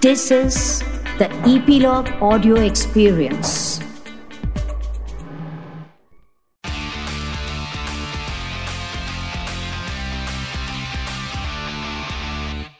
This is the Epilogue Audio Experience.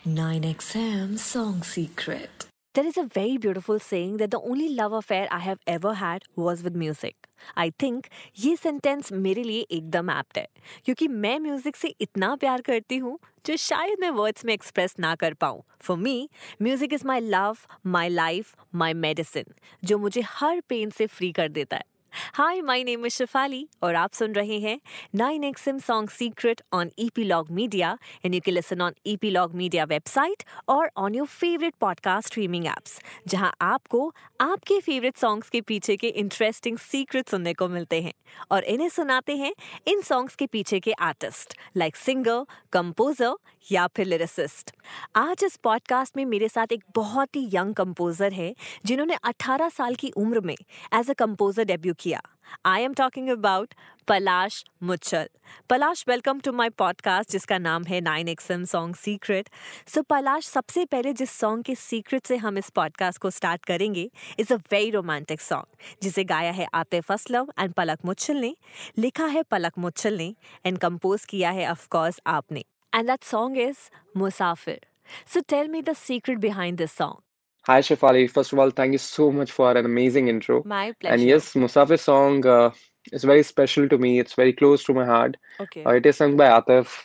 Nine XM Song Secret. There is a very beautiful saying that the only love affair I have ever had was with music. I think ये sentence मेरे लिए एकदम apt है, क्योंकि मैं music से इतना प्यार करती हूँ जो शायद मैं वर्ड्स में एक्सप्रेस ना कर पाऊँ for me music is my love my life my medicine जो मुझे हर पेन से फ्री कर देता है hi my name is Shifali और आप सुन रहे हैं nine X M song secret on Epilogue media and you can listen on Epilogue media website और on your favourite podcast streaming apps जहाँ आपको आपके फेवरेट सॉन्ग्स के पीछे के इंटरेस्टिंग सीक्रेट सुनने को मिलते हैं और इन्हें सुनाते हैं इन सॉन्ग्स के पीछे के आर्टिस्ट लाइक सिंगर कंपोजर या फिर लिरिसिस्ट आज इस पॉडकास्ट में मेरे साथ एक बहुत ही यंग कंपोजर है, जिन्होंने 18 साल की उम्र में एज अ कंपोजर डेब्यू किया। I am talking about Palash Muchhal Palash welcome to my podcast जिसका नाम है nine X M song secret so Palash सबसे पहले जिस सॉन्ग के सीक्रेट से हम इस पॉडकास्ट को स्टार्ट करेंगे is a very romantic song जिसे गाया है आतिफ असलम एंड पलक मुच्छल ने। लिखा है पलक मुच्छल ने एंड कंपोज किया है ऑफकोर्स आपने। And that song is Musafir So, tell me the secret behind this song. Hi, Shefali. First of all, thank you so much for an amazing intro. My pleasure. And yes, Musafir song uh, is very special to me. It's very close to my heart. Okay. Uh, it is sung by Atif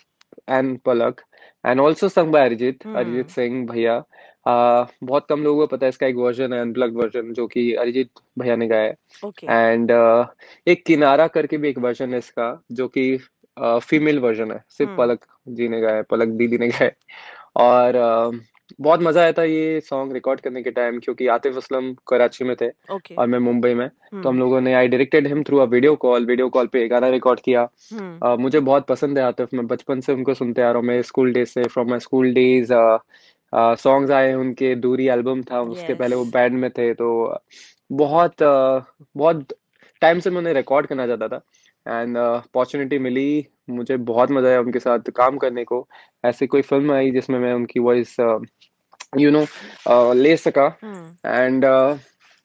and Palak and also sung by Arijit, Hmm. Arijit Singh भैया uh, बहुत कम लोगों को पता है इसका एक version है unplugged version जो कि अरिजीत भैया ने गाया है. एंड एक किनारा करके भी एक वर्जन है इसका जो कि फीमेल वर्जन है सिर्फ़ हम्म। पलक जी ने गाया है पलक दीदी ने गाया है और uh, बहुत मज़ा आया था ये सॉन्ग रिकॉर्ड करने के टाइम क्योंकि आतिफ असलम कराची में थे Okay. और मैं मुंबई में तो हम Hmm. लोगों ने I directed him through a video call video call पे गाना रिकॉर्ड किया Hmm. अ, मुझे बहुत पसंद है आतिफ मैं बचपन से उनको सुनते आ रहा हूँ मैं स्कूल डेज़ से from my school days songs आए उनके दूरी एल्बम था उसके पहले वो बैंड में थे तो बहुत अ, बहुत टाइम से मैं उन्हें रिकॉर्ड करना चाहता था एंड अपॉर्चुनिटी मिली मुझे बहुत मज़ा आया उनके साथ काम करने को। ऐसी कोई फ़िल्म आई जिसमें मैं उनकी वॉइस यू नो ले सका। एंड एंड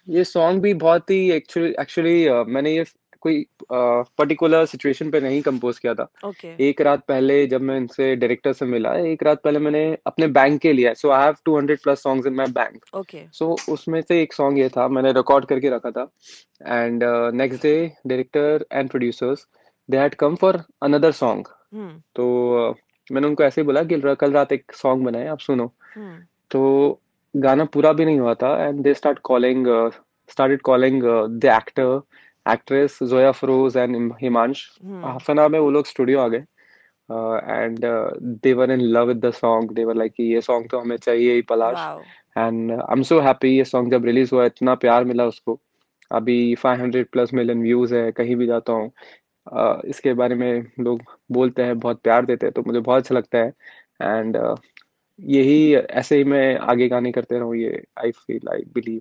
ये सॉन्ग भी बहुत ही एक्चुअली एक्चुअली मैंने ये कोई पर्टिकुलर सिचुएशन पे नहीं कंपोज किया था Okay. एक रात पहले जब मैं इनसे डायरेक्टर से मिला एक रात पहले मैंने अपने बैंक के लिया so I have 200 plus songs in my bank. So उसमें से एक सॉन्ग ये था मैंने रिकॉर्ड करके रखा था and next day director and producers they had come for another song. तो uh, मैंने उनको ऐसे ही बोला कि कल रात एक सॉन्ग बनाए आप सुनो Hmm. तो गाना पूरा भी नहीं हुआ था and they start calling started calling the actor actress Zoya Feroz and Himansh. Hmm. Half an hour में वो लोग स्टूडियो आ गए। And they were in love with the song they were like ये सॉन्ग तो हमें चाहिए ही Palash. And I am so happy ये सॉन्ग जब रिलीज़ हुआ इतना प्यार मिला उसको। अभी 500 प्लस मिलियन व्यूज़ है कहीं भी जाता हूँ। uh, इसके बारे में लोग बोलते हैं बहुत प्यार देते हैं तो मुझे बहुत अच्छा लगता है। एंड uh, यही ऐसे ही मैं आगे गाने करते रहूँ ये आई फील आई बिलीव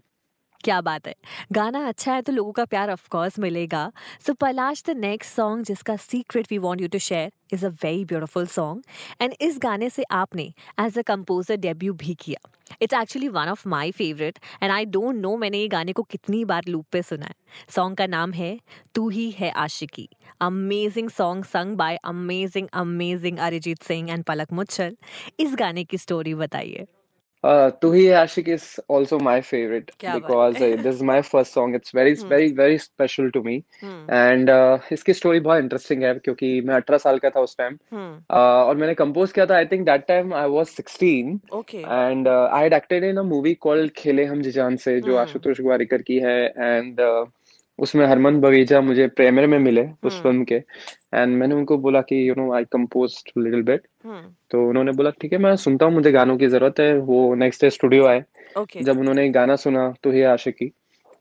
क्या बात है। गाना अच्छा है तो लोगों का प्यार ऑफ़ कोर्स मिलेगा। So Palash the next song जिसका secret we want you to share is a very beautiful song and इस गाने से आपने एज अ कंपोजर डेब्यू भी किया। It's actually one of my favourite and I don't know मैंने ये गाने को कितनी बार लूप पे सुना है। सॉन्ग का नाम है, तू ही है आशिकी। Amazing song sung by amazing amazing Arijit Singh and Palak Muchhal इस गाने की स्टोरी बताइए। तुही आशिक is also my favourite because this is my first song it's very very very special to me and इसकी स्टोरी बहुत interesting है क्योंकि मैं अठारह साल का था उस टाइम hmm. uh, और मैंने कंपोज किया था I think that time I was sixteen and I had acted in a movie called Khelein Hum Jee Jaan से जो hmm. आशुतोष गुवारीकर की है. एंड उसमें हरमन बवेजा मुझे प्रेमियर में मिले उस Hmm. फ़िल्म के एंड मैंने उनको बोला कि you know I composed little bit. तो उन्होंने बोला ठीक है मैं सुनता हूँ मुझे गानों की ज़रूरत है वो नेक्स्ट डे स्टूडियो आए Okay. जब उन्होंने गाना सुना तो ये आशिकी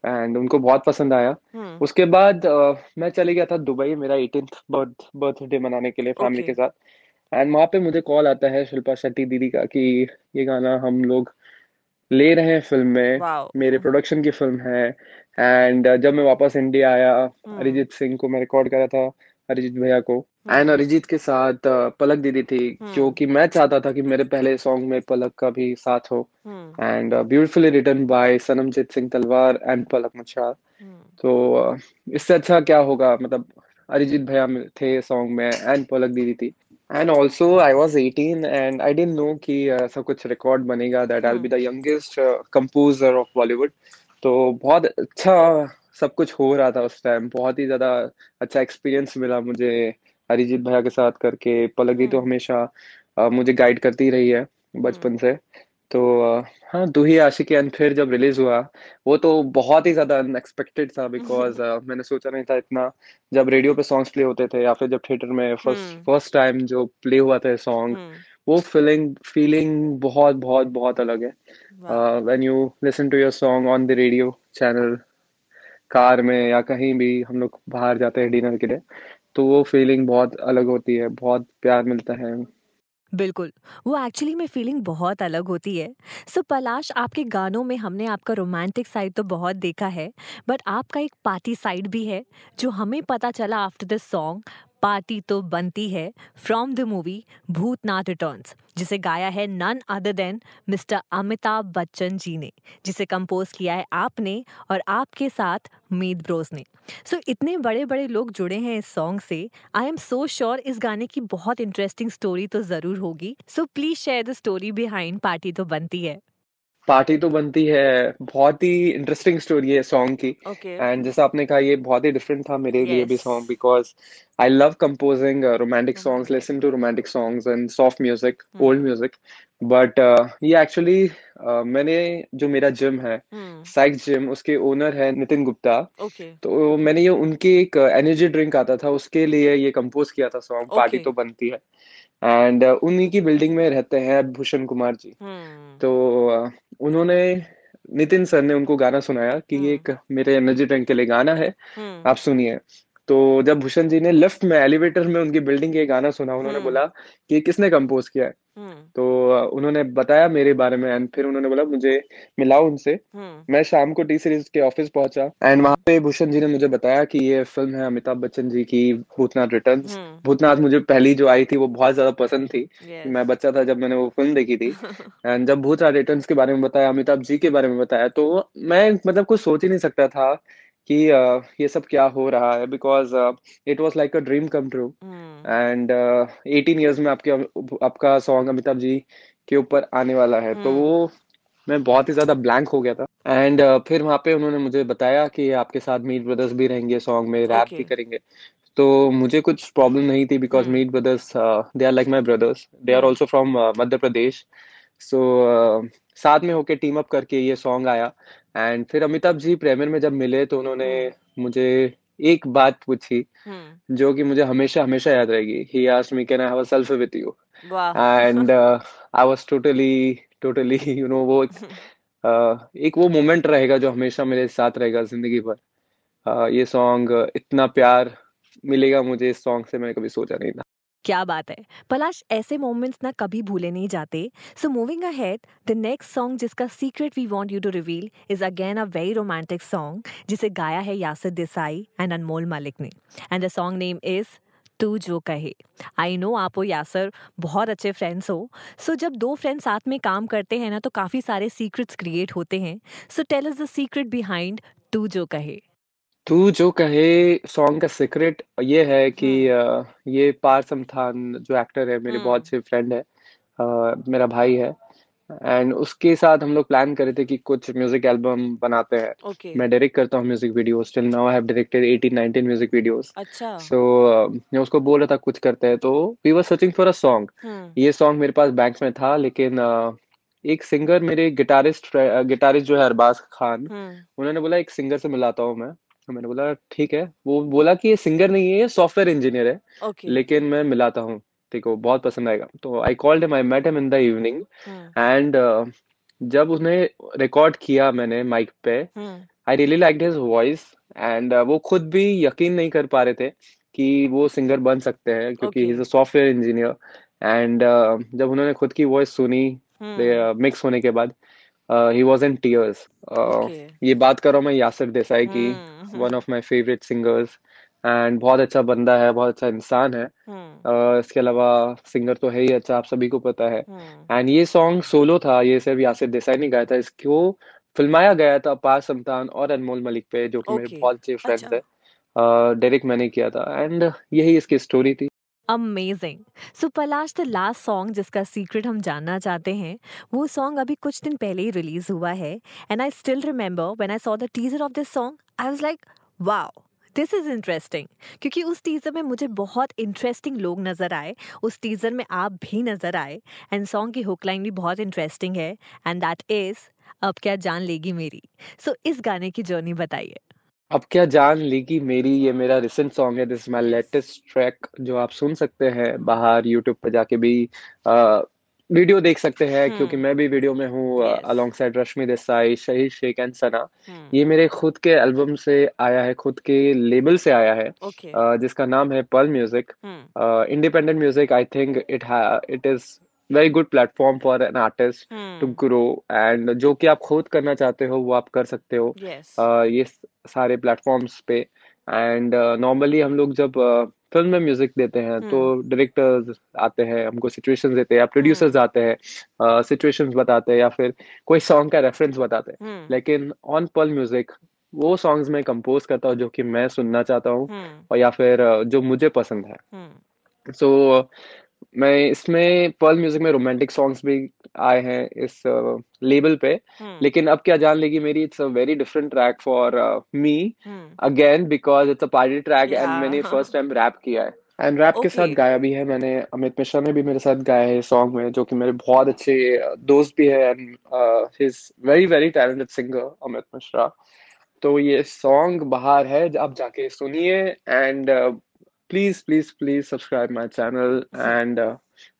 एंड उनको बहुत पसंद आया Hmm. उसके बाद अ, मैं चले गया था दुबई मेरा 18th बर्थ बर्थडे मनाने के लिए फैमिली Okay. के साथ एंड वहाँ पे मुझे कॉल आता है शिल्पा शेट्टी दीदी का कि ये गाना हम लोग ले रहे हैं फ़िल्म में. मेरे प्रोडक्शन की फ़िल्म है। एंड जब मैं वापस इंडिया आया Hmm. अरिजीत सिंह को मैं रिकॉर्ड करा था अरिजीत भैया को। एंड अरिजीत के साथ अ, पलक दीदी थी क्योंकि मैं चाहता था कि मेरे पहले सॉन्ग में पलक का भी साथ हो। And beautifully written by Sanamjeet Singh Talwar and Palak मुछार तो अ, इससे अच्छा क्या होगा? मतलब अरिजीत भैया में- थे सॉन्ग में एंड पलक दीदी थी। And also I was 18 and I didn't know कि ऐसा कुछ रिकॉर्ड बनेगा that I be the youngest composer of Bollywood तो बहुत अच्छा सब कुछ हो रहा था उस टाइम बहुत ही ज़्यादा अच्छा एक्सपीरियंस मिला मुझे अरिजीत भैया के साथ करके. पलक दी तो हमेशा अ, मुझे गाइड करती रही है बचपन से. तो अ, हाँ तू ही आशिकी फिर जब रिलीज़ हुआ वो तो बहुत ही ज़्यादा अनएक्सपेक्टेड था बिकॉज़ मैंने सोचा नहीं था इतना जब रेडियो पे सॉन्ग्स प्ले होते थे या फिर जब थिएटर में फ़र्स्ट फ़र्स्ट टाइम जो प्ले हुआ था सॉन्ग वो फीलिंग फीलिंग बहुत बहुत बहुत अलग है। When you listen to your song on the radio channel car में या कहीं भी हम लोग बाहर जाते हैं डिनर के लिए तो वो फीलिंग बहुत अलग होती है बहुत प्यार मिलता है। बिल्कुल। वो एक्चुअली में फीलिंग बहुत अलग होती है। सो पलाश, आपके गानों में हमने आपका रोमांटिक साइड तो बहुत देखा है बट आपका एक पार्टी साइड भी है, जो हमें पता चला आफ्टर दिस सॉन्ग पार्टी तो बनती है from the movie Bhoothnath returns जिसे गाया है none other than mister Amitabh Bachchan ji ने जिसे कंपोज किया है आपने और आपके साथ मीत ब्रोस ने। सो so, इतने बड़े बड़े लोग जुड़े हैं इस सॉन्ग से आई एम सो श्योर इस गाने की बहुत इंटरेस्टिंग स्टोरी तो ज़रूर होगी। So please share the story behind party तो बनती है। पार्टी तो बनती है बहुत ही इंटरेस्टिंग स्टोरी है सॉन्ग की। एंड जैसा आपने कहा ये बहुत ही डिफरेंट था मेरे लिए भी song because I love composing romantic songs listen to romantic songs and soft music old music but ये एक्चुअली मैंने जो मेरा जिम है साइक जिम उसके ओनर है नितिन गुप्ता। ओके तो मैंने ये उनके एक एनर्जी ड्रिंक आता था उसके लिए ये कंपोज किया था सॉन्ग पार्टी Okay. तो बनती है। एंड उन्हीं की बिल्डिंग में रहते हैं भूषण कुमार जी। तो अ, उन्होंने नितिन सर ने उनको गाना सुनाया कि ये एक मेरे एनर्जी ड्रिंक के लिए गाना है आप सुनिए। तो जब भूषण जी ने लिफ्ट में एलिवेटर में उनकी बिल्डिंग के गाना सुना उन्होंने बोला कि किसने कंपोज किया है? तो उन्होंने बताया मेरे बारे में एंड फिर उन्होंने बोला मुझे मिलाओ उनसे। मैं शाम को टी सीरीज़ के ऑफ़िस पहुँचा एंड वहाँ पे भूषण जी ने मुझे बताया कि ये फ़िल्म है अमिताभ बच्चन जी की भूतनाथ रिटर्न भूतनाथ मुझे पहली जो आई थी वो बहुत ज़्यादा पसंद थी। Yes. मैं बच्चा था जब मैंने वो फ़िल्म देखी थी। एंड जब भूतनाथ रिटर्न के बारे में बताया अमिताभ जी के बारे में बताया तो मैं मतलब कुछ सोच ही नहीं सकता था कि अ, ये सब क्या हो रहा है? Because it was like a dream come true and eighteen years में आपके आपका सॉन्ग अमिताभ जी के ऊपर आने वाला है। तो वो मैं बहुत ही ज़्यादा ब्लैंक हो गया था। एंड uh, फिर वहाँ पे उन्होंने मुझे बताया कि आपके साथ मीट ब्रदर्स भी रहेंगे सॉन्ग में रैप okay. भी करेंगे। तो मुझे कुछ प्रॉब्लम नहीं थी because Meet brothers they are like my brothers they are also from Madhya Pradesh. So so, uh, साथ में होके टीम अप करके ये सॉन्ग आया। एंड फिर अमिताभ जी प्रेमियर में जब मिले तो उन्होंने मुझे एक बात पूछी जो कि मुझे हमेशा हमेशा याद रहेगी। He asked me can I have a selfie with you and I was totally totally you know वो एक, uh, एक वो मोमेंट रहेगा जो हमेशा मेरे साथ रहेगा ज़िंदगी भर। Uh, ये सॉन्ग इतना प्यार मिलेगा मुझे इस सॉन्ग से मैंने कभी सोचा नहीं था। क्या बात है। पलाश ऐसे मोमेंट्स ना कभी भूले नहीं जाते। So moving ahead the next song जिसका secret we want you to reveal is again a very romantic song जिसे गाया है यासिर देसाई एंड अनमोल मलिक ने। And the song name is तू जो कहे। आई नो आप और यासर बहुत अच्छे फ्रेंड्स हो। सो so, जब दो फ्रेंड्स साथ में काम करते हैं ना तो काफ़ी सारे सीक्रेट्स क्रिएट होते हैं। So tell is the secret behind तू जो कहे। तू जो कहे सॉन्ग का सीक्रेट ये है कि अ, ये पार्थ समथान जो एक्टर है मेरे बहुत से फ्रेंड है अ, मेरा भाई है। एंड उसके साथ हम लोग प्लान करे थे कि कुछ म्यूज़िक एल्बम बनाते हैं। ओके मैं डायरेक्ट करता हूँ music videos till now I have directed 18 19 music videos अच्छा। सो मैं उसको बोल रहा था कुछ करते हैं। तो we were searching for a song ये सॉन्ग मेरे पास बैंक में था लेकिन अ, एक सिंगर मेरे गिटारिस्ट गिटारिस्ट जो है अरबाज खान उन्होंने बोला एक सिंगर से मिलाता हूँ मैं। तो मैंने बोला ठीक है। वो बोला कि ये सिंगर नहीं है ये सॉफ्टवेयर इंजीनियर है। ओके लेकिन मैं मिलाता हूँ। देखो बहुत पसंद आएगा। तो I called him I met him in the evening and जब उसने रिकॉर्ड किया मैंने माइक पे I really like his voice and वो खुद भी यकीन नहीं कर पा रहे थे कि वो सिंगर बन सकते हैं क्योंकि he is a software engineer and जब उन्होंने खुद की वॉइस सुनी मिक्स होने के बाद ही वॉज़ इन टीयर्स. ये बात कर रहा हूँ मैं यासिर देसाई की। One of my favourite singers and बहुत अच्छा बंदा है बहुत अच्छा इंसान है। Uh, इसके अलावा सिंगर तो है ही अच्छा आप सभी को पता है। एंड ये सॉन्ग सोलो था ये सिर्फ़ यासिर देसाई ने गाया था। इसको फिल्माया गया था पार समतान और अनमोल मलिक पे जो कि मेरे बहुत अच्छे फ्रेंड अच्छा। है डेरिक मैंने किया था। एंड यही इसकी स्टोरी थी। Amazing so Palash the last song जिसका सीक्रेट हम जानना चाहते हैं वो सॉन्ग अभी कुछ दिन पहले ही रिलीज़ हुआ है and I still remember when I saw the teaser of this song I was like wow this is interesting क्योंकि उस टीजर में मुझे बहुत इंटरेस्टिंग लोग नज़र आए उस टीजर में आप भी नज़र आए एंड सॉन्ग की हुक लाइन भी बहुत इंटरेस्टिंग है एंड दैट इज़ अब क्या जान लेगी मेरी। सो so, इस गाने की जर्नी बताइए। अब क्या जान लेगी मेरी ये मेरा रिसेंट सॉन्ग है दिस माय लेटेस्ट ट्रैक जो आप सुन सकते हैं बाहर यूट्यूब पर जाके भी वीडियो देख सकते हैं क्योंकि हम्म मैं भी वीडियो में हूँ yes alongside Rashmi Desai Shaheer Sheikh and सना ये मेरे खुद के एल्बम से आया है खुद के लेबल से आया है ओके अ, जिसका नाम है Pearl music independent music I think it it is very good platform for an artist to grow and जो कि आप खुद करना चाहते हो वो आप कर सकते हो। यस अ, ये सारे प्लेटफॉर्म्स पे। एंड नॉर्मली हम लोग जब फ़िल्म में म्यूज़िक देते हैं तो हम्म डायरेक्टर्स आते हैं हमको सिचुएशंस देते हैं या प्रोड्यूसर्स हम्म आते हैं सिचुएशंस बताते हैं या फिर कोई सॉन्ग का रेफरेंस बताते हैं। हम्म लेकिन ऑन पर्ल म्यूज़िक वो सॉन्ग्स मैं कंपोज करता हूँ जो कि मैं सुनना चाहता हूँ हम्म और या फिर जो मुझे पसंद है। सो मैं इसमें पर्ल म्यूज़िक में रोमांटिक सॉन्ग्स भी आए हैं इस लेबल पे। हम्म। लेकिन अब क्या जान लेगी मेरी it's a very different track for me again because it's a party track and मैंने फ़र्स्ट टाइम रैप किया है। एंड रैप के साथ गाया भी है मैंने अमित मिश्रा ने भी मेरे साथ गाया है सॉन्ग में जो कि मेरे बहुत अच्छे दोस्त भी है and he is very very talented singer Amit Mishra. तो ये सॉन्ग बाहर है आप जाके सुनिए and Please please please subscribe my channel and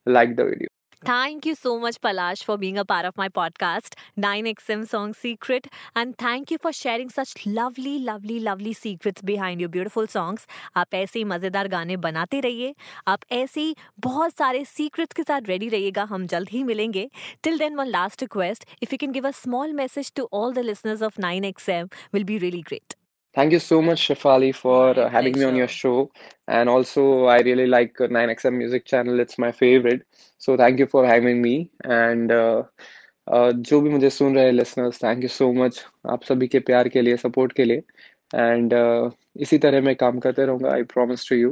like the video Thank you so much, Palash, for being a part of my podcast, 9XM Song Secret. And thank you for sharing such lovely, lovely, lovely secrets behind your beautiful songs. आप ऐसे ही मज़ेदार गाने बनाते रहिए आप ऐसे ही बहुत सारे सीक्रेट्स के साथ रेडी रहिएगा हम जल्द ही मिलेंगे till then one last request if you can give a small message to all the listeners of 9XM will be really great Thank you so much, Shefali, for My uh, having me on your pleasure. show. And also, I really like uh, 9XM Music Channel. It's my favorite. So thank you for having me. And uh, uh, जो भी मुझे सुन रहे हैं listeners, thank you so much. आप सभी के प्यार के लिए, support के लिए. And uh, इसी तरह मैं काम करते रहूँगा. I promise to you.